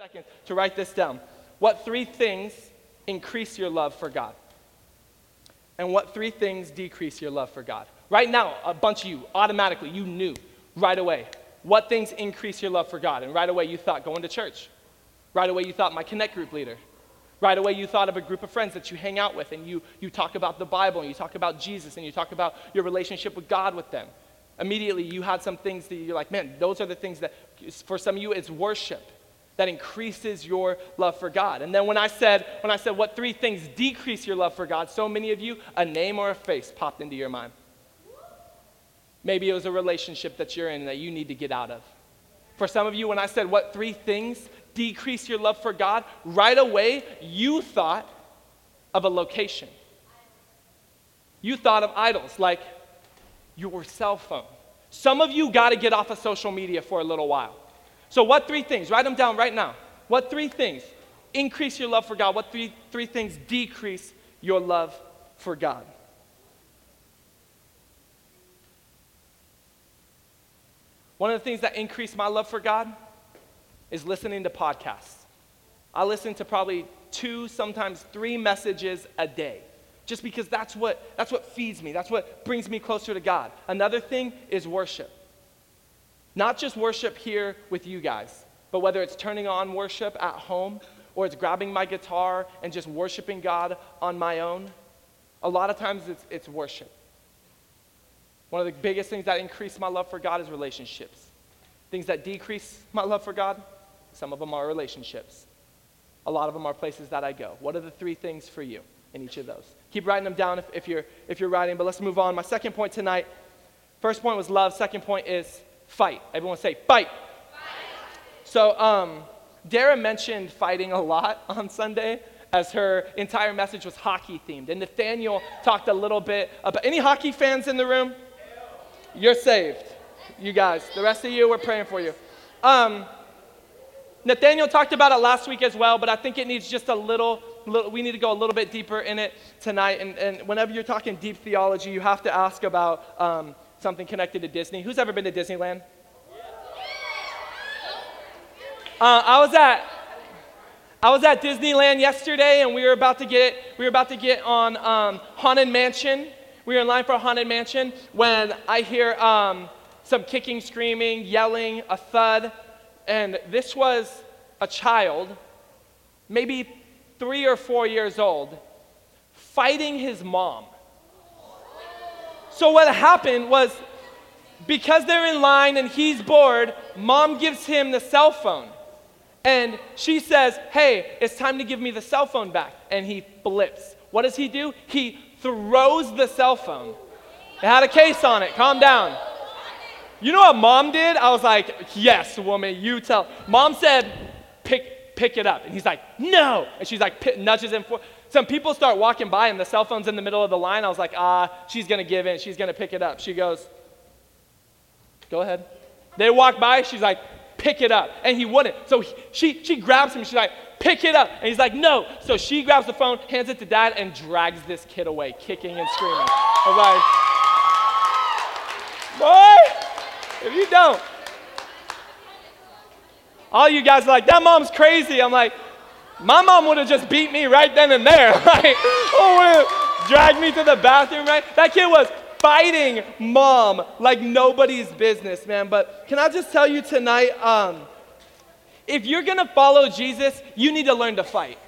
seconds to write this down. What three things increase your love for God? And what three things decrease your love for God? Right now, a bunch of you, automatically, you knew right away what things increase your love for God. And right away, you thought going to church. Right away, you thought my Connect group leader. Right away, you thought of a group of friends that you hang out with and you, you talk about the Bible and you talk about Jesus and you talk about your relationship with God with them. Immediately, you had some things that you're like, man, those are the things that, for some of you, it's worship that increases your love for God. And then when I said, when I said what three things decrease your love for God, so many of you, a name or a face popped into your mind. Maybe it was a relationship that you're in that you need to get out of. For some of you, when I said what three things decrease your love for God, right away you thought of a location. You thought of idols like your cell phone. Some of you got to get off of social media for a little while. So, what three things? Write them down right now. What three things increase your love for God? What three, three things decrease your love for God? One of the things that increase my love for God is listening to podcasts. I listen to probably two, sometimes three messages a day, just because that's what, that's what feeds me, that's what brings me closer to God. Another thing is worship. Not just worship here with you guys, but whether it's turning on worship at home or it's grabbing my guitar and just worshiping God on my own, a lot of times it's, it's worship. One of the biggest things that increase my love for God is relationships. Things that decrease my love for God, some of them are relationships. A lot of them are places that I go. What are the three things for you in each of those? Keep writing them down if, if, you're, if you're writing, but let's move on. My second point tonight first point was love, second point is fight. Everyone say fight. fight. So, um, Dara mentioned fighting a lot on Sunday as her entire message was hockey themed. And Nathaniel talked a little bit about any hockey fans in the room? You're saved. You guys. The rest of you, we're praying for you. Um, Nathaniel talked about it last week as well, but I think it needs just a little, little we need to go a little bit deeper in it tonight. And, and whenever you're talking deep theology, you have to ask about um, something connected to Disney. Who's ever been to Disneyland? Uh, I was at I was at Disneyland yesterday, and we were about to get we were about to get on um, Haunted Mansion. We were in line for Haunted Mansion when I hear um, some kicking, screaming, yelling, a thud, and this was a child, maybe three or four years old, fighting his mom. So what happened was because they're in line and he's bored, mom gives him the cell phone. And she says, Hey, it's time to give me the cell phone back. And he flips. What does he do? He throws the cell phone. It had a case on it. Calm down. You know what mom did? I was like, Yes, woman, you tell. Mom said, Pick, pick it up. And he's like, No. And she's like, nudges him for. Some people start walking by and the cell phone's in the middle of the line. I was like, ah, she's going to give in. She's going to pick it up. She goes, go ahead. They walk by. She's like, pick it up. And he wouldn't. So he, she, she grabs him. She's like, pick it up. And he's like, no. So she grabs the phone, hands it to dad, and drags this kid away, kicking and screaming. I was like, boy, if you don't. All you guys are like, that mom's crazy. I'm like, my mom would have just beat me right then and there. Right? oh, dragged me to the bathroom, right? That kid was fighting mom like nobody's business, man. But can I just tell you tonight, um, if you're gonna follow Jesus, you need to learn to fight.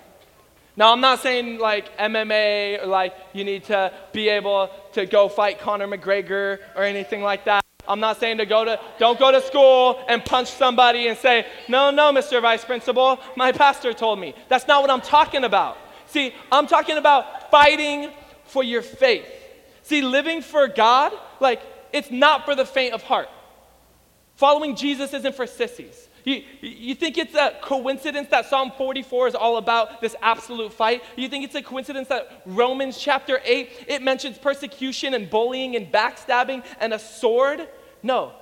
Now, I'm not saying like MMA or like you need to be able to go fight Conor McGregor or anything like that. I'm not saying to go to, don't go to school and punch somebody and say, no, no, Mr. Vice Principal, my pastor told me. That's not what I'm talking about. See, I'm talking about fighting for your faith. See, living for God, like, it's not for the faint of heart. Following Jesus isn't for sissies. You, you think it's a coincidence that Psalm 44 is all about this absolute fight? You think it's a coincidence that Romans chapter 8, it mentions persecution and bullying and backstabbing and a sword? No,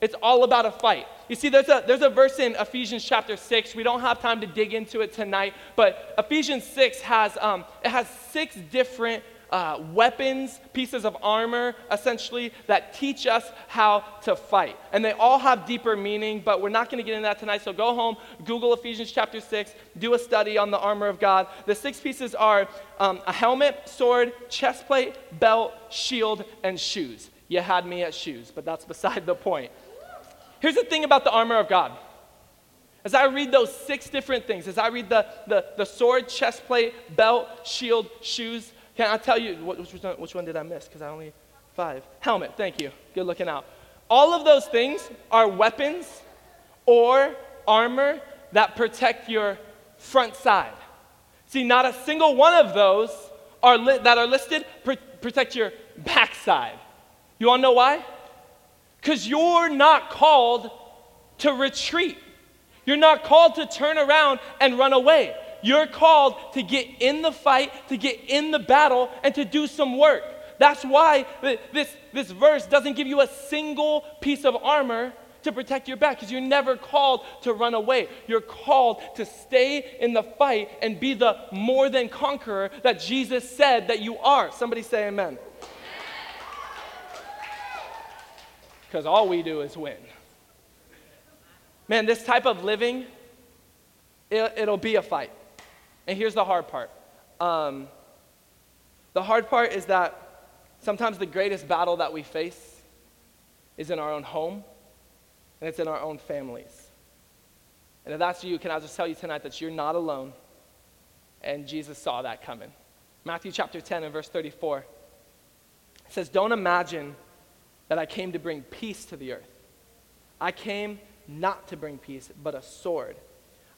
it's all about a fight. You see, there's a, there's a verse in Ephesians chapter 6. We don't have time to dig into it tonight, but Ephesians 6 has, um, it has six different uh, weapons, pieces of armor, essentially, that teach us how to fight. And they all have deeper meaning, but we're not going to get into that tonight. So go home, Google Ephesians chapter 6, do a study on the armor of God. The six pieces are um, a helmet, sword, chest plate, belt, shield, and shoes. You had me at shoes, but that's beside the point. Here's the thing about the armor of God. As I read those six different things, as I read the, the, the sword, chest plate, belt, shield, shoes, can I tell you, which, one, which one did I miss? Because I only, five. Helmet, thank you. Good looking out. All of those things are weapons or armor that protect your front side. See, not a single one of those are li- that are listed pr- protect your backside. You all know why? Because you're not called to retreat. You're not called to turn around and run away. You're called to get in the fight, to get in the battle, and to do some work. That's why this, this verse doesn't give you a single piece of armor to protect your back because you're never called to run away. You're called to stay in the fight and be the more than conqueror that Jesus said that you are. Somebody say amen. Because all we do is win. Man, this type of living, it, will be a fight. And here's the hard part um, the hard part is that sometimes the greatest battle that we face is in our own home and it's in our own families. And if that's you, can I just tell you tonight that you're not alone? And Jesus saw that coming. Matthew chapter 10 and verse 34 it says, Don't imagine that I came to bring peace to the earth. I came not to bring peace, but a sword.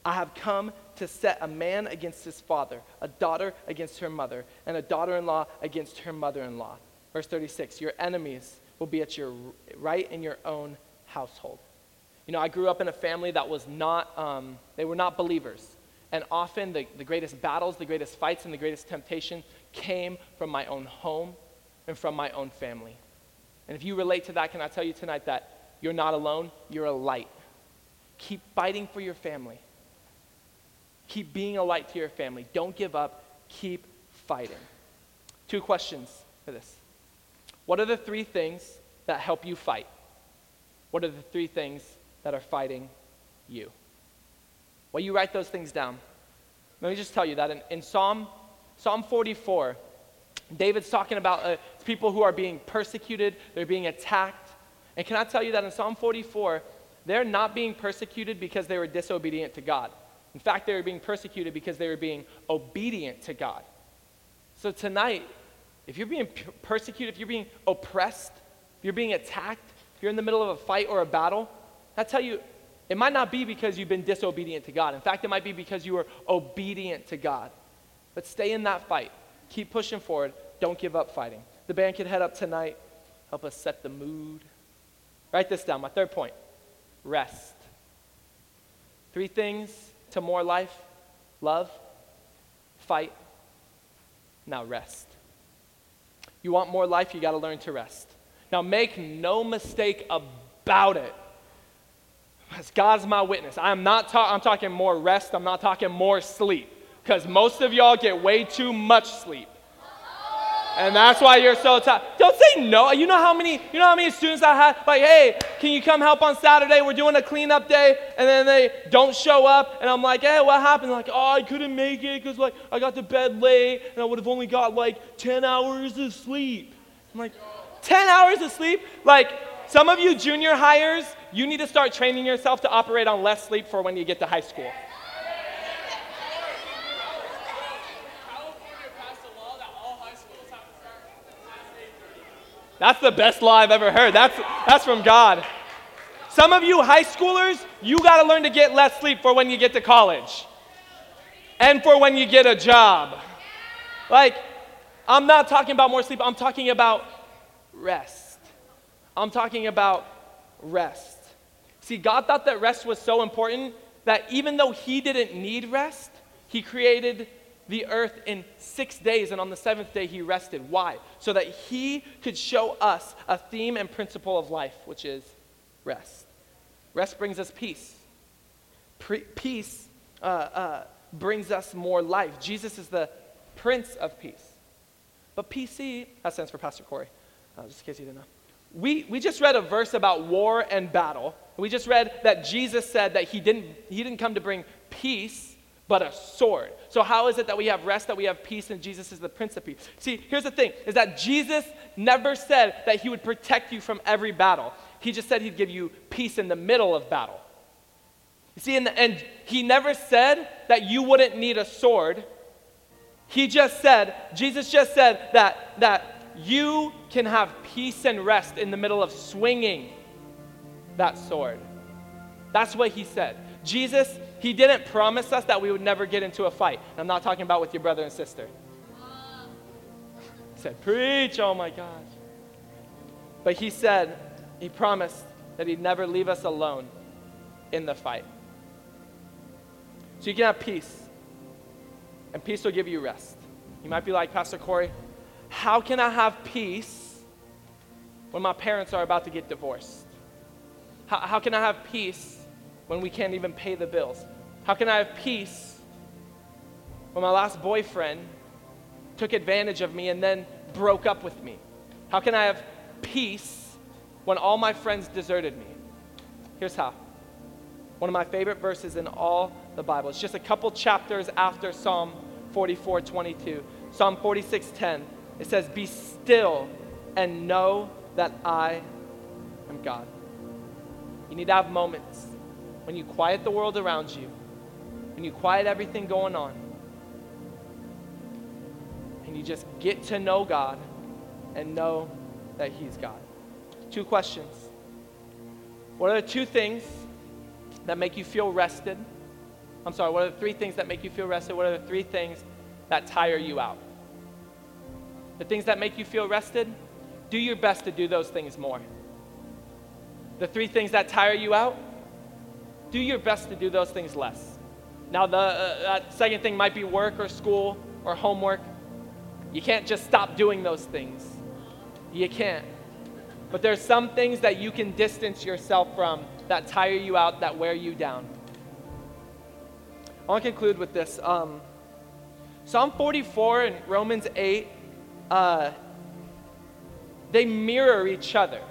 I have come to set a man against his father, a daughter against her mother, and a daughter in law against her mother in law. Verse 36 Your enemies will be at your right in your own household. You know, I grew up in a family that was not, um, they were not believers. And often the, the greatest battles, the greatest fights, and the greatest temptation came from my own home and from my own family. And if you relate to that, can I tell you tonight that you're not alone? You're a light. Keep fighting for your family. Keep being a light to your family. Don't give up. Keep fighting. Two questions for this. What are the three things that help you fight? What are the three things that are fighting you? Well, you write those things down. Let me just tell you that in, in Psalm, Psalm 44, David's talking about uh, people who are being persecuted, they're being attacked. And can I tell you that in Psalm 44, they're not being persecuted because they were disobedient to God. In fact, they were being persecuted because they were being obedient to God. So tonight, if you're being persecuted, if you're being oppressed, if you're being attacked, if you're in the middle of a fight or a battle, I tell you, it might not be because you've been disobedient to God. In fact, it might be because you were obedient to God. But stay in that fight. Keep pushing forward. Don't give up fighting. The band can head up tonight, help us set the mood. Write this down. My third point rest. Three things to more life love, fight, now rest. You want more life, you got to learn to rest. Now, make no mistake about it. As God's my witness. I'm not ta- I'm talking more rest, I'm not talking more sleep. Because most of y'all get way too much sleep. And that's why you're so tired. Don't say no. You know how many, you know how many students I had, like, hey, can you come help on Saturday? We're doing a cleanup day. And then they don't show up. And I'm like, hey, what happened? They're like, oh, I couldn't make it because like I got to bed late and I would have only got like 10 hours of sleep. I'm like, 10 hours of sleep? Like, some of you junior hires, you need to start training yourself to operate on less sleep for when you get to high school. That's the best lie I've ever heard. That's, that's from God. Some of you high schoolers, you got to learn to get less sleep for when you get to college and for when you get a job. Like, I'm not talking about more sleep, I'm talking about rest. I'm talking about rest. See, God thought that rest was so important that even though He didn't need rest, He created the earth in six days, and on the seventh day he rested. Why? So that he could show us a theme and principle of life, which is rest. Rest brings us peace. Pre- peace uh, uh, brings us more life. Jesus is the Prince of Peace. But PC, that stands for Pastor Corey, uh, just in case you didn't know. We, we just read a verse about war and battle. We just read that Jesus said that he didn't, he didn't come to bring peace, but a sword. So how is it that we have rest, that we have peace, and Jesus is the Peace? See, here's the thing, is that Jesus never said that he would protect you from every battle. He just said he'd give you peace in the middle of battle. You see, the, and he never said that you wouldn't need a sword. He just said, Jesus just said that, that you can have peace and rest in the middle of swinging that sword. That's what he said. Jesus, he didn't promise us that we would never get into a fight. I'm not talking about with your brother and sister. He said, Preach, oh my gosh. But he said, he promised that he'd never leave us alone in the fight. So you can have peace, and peace will give you rest. You might be like, Pastor Corey, how can I have peace when my parents are about to get divorced? How, how can I have peace when we can't even pay the bills? How can I have peace when my last boyfriend took advantage of me and then broke up with me? How can I have peace when all my friends deserted me? Here's how. One of my favorite verses in all the Bible. It's just a couple chapters after Psalm 44 22. Psalm 46 10. It says, Be still and know that I am God. You need to have moments when you quiet the world around you, when you quiet everything going on, and you just get to know God and know that He's God. Two questions. What are the two things that make you feel rested? I'm sorry, what are the three things that make you feel rested? What are the three things that tire you out? The things that make you feel rested, do your best to do those things more. The three things that tire you out, do your best to do those things less. Now, the uh, second thing might be work or school or homework. You can't just stop doing those things. You can't. But there's some things that you can distance yourself from that tire you out, that wear you down. I want to conclude with this. Um, Psalm 44 and Romans 8 uh, they mirror each other.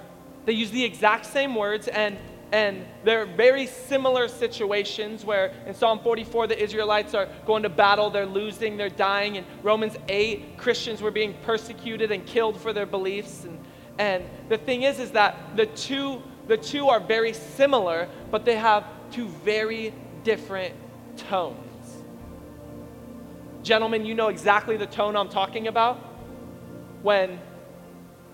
They use the exact same words, and, and they're very similar situations where in Psalm 44, the Israelites are going to battle, they're losing, they're dying. In Romans 8, Christians were being persecuted and killed for their beliefs. And, and the thing is, is that the two, the two are very similar, but they have two very different tones. Gentlemen, you know exactly the tone I'm talking about when,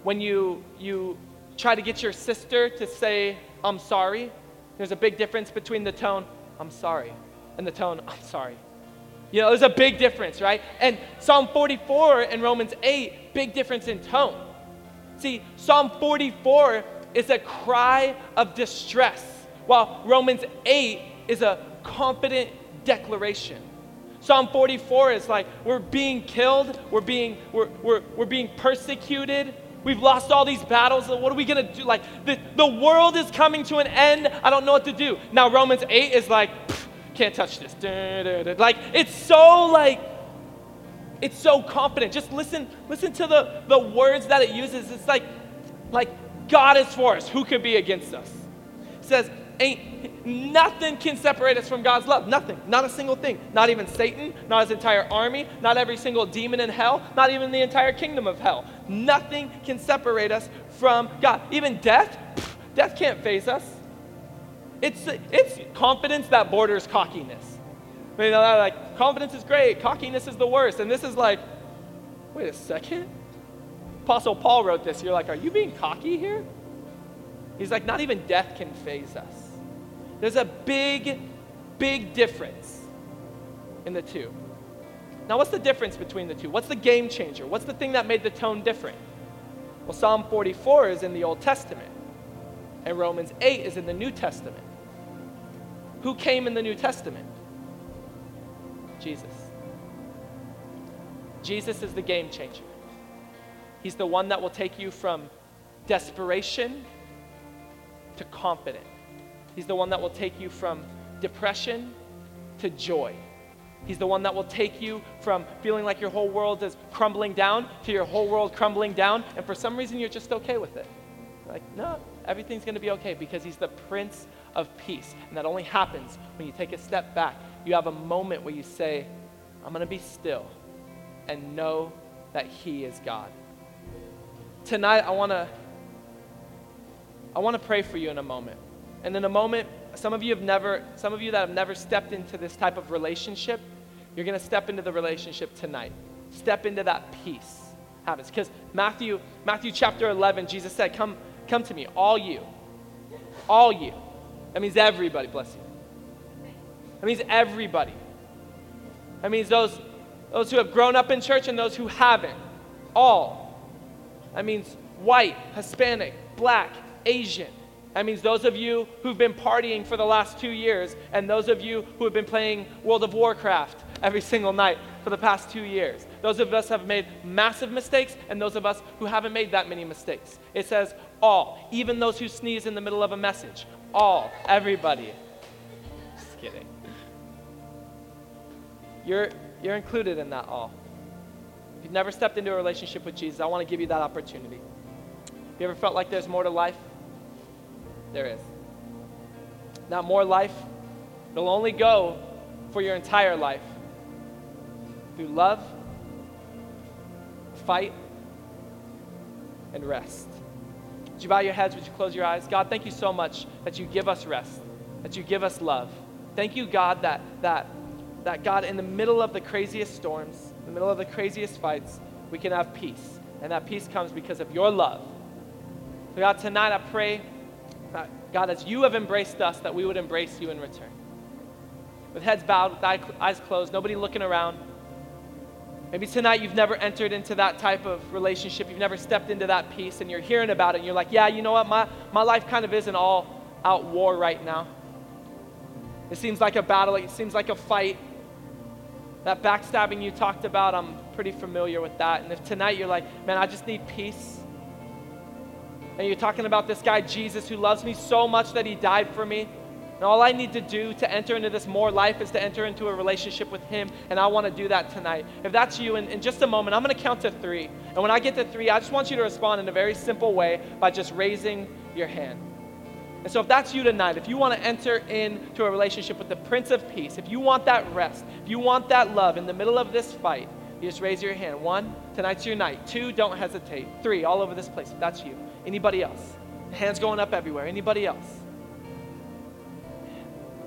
when you, you try to get your sister to say, I'm sorry, there's a big difference between the tone, I'm sorry, and the tone, I'm sorry. You know, there's a big difference, right? And Psalm 44 and Romans 8, big difference in tone. See, Psalm 44 is a cry of distress, while Romans 8 is a confident declaration. Psalm 44 is like, we're being killed, we're being, we're, we're, we're being persecuted, we've lost all these battles. What are we going to do? Like, the, the world is coming to an end. I don't know what to do. Now, Romans 8 is like, can't touch this. Like, it's so like, it's so confident. Just listen, listen to the, the words that it uses. It's like, like, God is for us. Who could be against us? It says, ain't nothing can separate us from God's love. Nothing. Not a single thing. Not even Satan, not his entire army, not every single demon in hell, not even the entire kingdom of hell. Nothing can separate us from God. Even death, death can't faze us. It's, it's confidence that borders cockiness. You know, like confidence is great, cockiness is the worst. And this is like, wait a second. Apostle Paul wrote this. You're like, are you being cocky here? He's like, not even death can faze us. There's a big, big difference in the two. Now, what's the difference between the two? What's the game changer? What's the thing that made the tone different? Well, Psalm 44 is in the Old Testament, and Romans 8 is in the New Testament. Who came in the New Testament? Jesus. Jesus is the game changer. He's the one that will take you from desperation to confidence. He's the one that will take you from depression to joy. He's the one that will take you from feeling like your whole world is crumbling down to your whole world crumbling down, and for some reason you're just okay with it. Like, no, everything's going to be okay because He's the Prince of Peace. And that only happens when you take a step back. You have a moment where you say, I'm going to be still and know that He is God. Tonight, I want to. I want to pray for you in a moment. And in a moment, some of you have never, some of you that have never stepped into this type of relationship, you're going to step into the relationship tonight. Step into that peace habits. Because Matthew, Matthew chapter 11, Jesus said, Come, come to me, all you. All you. That means everybody, bless you. That means everybody. That means those, those who have grown up in church and those who haven't. All. That means white, Hispanic, black, Asian. That means those of you who've been partying for the last two years and those of you who have been playing World of Warcraft every single night for the past two years. Those of us have made massive mistakes and those of us who haven't made that many mistakes. It says all, even those who sneeze in the middle of a message. All, everybody. Just kidding. You're, you're included in that all. If you've never stepped into a relationship with Jesus, I want to give you that opportunity. Have you ever felt like there's more to life? There is. Not more life. It'll only go for your entire life through love, fight, and rest. Would you bow your heads? Would you close your eyes? God, thank you so much that you give us rest, that you give us love. Thank you, God, that, that, that God, in the middle of the craziest storms, in the middle of the craziest fights, we can have peace. And that peace comes because of your love. So, God, tonight I pray God, as you have embraced us, that we would embrace you in return. With heads bowed, with eyes closed, nobody looking around. Maybe tonight you've never entered into that type of relationship. You've never stepped into that peace and you're hearing about it and you're like, yeah, you know what? My, my life kind of is an all out war right now. It seems like a battle, it seems like a fight. That backstabbing you talked about, I'm pretty familiar with that. And if tonight you're like, man, I just need peace. And you're talking about this guy, Jesus, who loves me so much that he died for me. And all I need to do to enter into this more life is to enter into a relationship with Him, and I want to do that tonight. If that's you, in, in just a moment, I'm going to count to three. And when I get to three, I just want you to respond in a very simple way by just raising your hand. And so, if that's you tonight, if you want to enter into a relationship with the Prince of Peace, if you want that rest, if you want that love in the middle of this fight, you just raise your hand. One, tonight's your night. Two, don't hesitate. Three, all over this place. If that's you. Anybody else? Hands going up everywhere. Anybody else?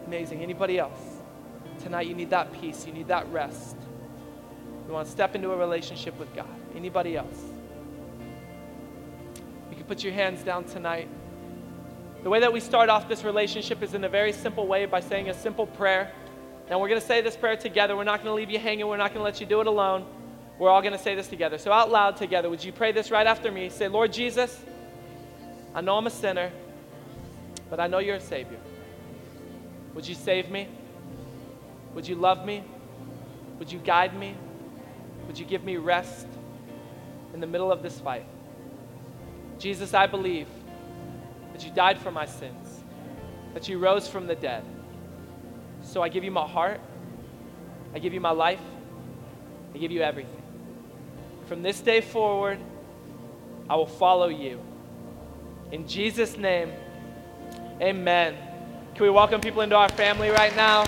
Amazing. Anybody else? Tonight you need that peace, you need that rest. You want to step into a relationship with God. Anybody else? You can put your hands down tonight. The way that we start off this relationship is in a very simple way by saying a simple prayer. Now we're going to say this prayer together. We're not going to leave you hanging. We're not going to let you do it alone. We're all going to say this together. So out loud together, would you pray this right after me? Say, Lord Jesus, I know I'm a sinner, but I know you're a Savior. Would you save me? Would you love me? Would you guide me? Would you give me rest in the middle of this fight? Jesus, I believe that you died for my sins, that you rose from the dead. So I give you my heart, I give you my life, I give you everything. From this day forward, I will follow you. In Jesus' name, amen. Can we welcome people into our family right now?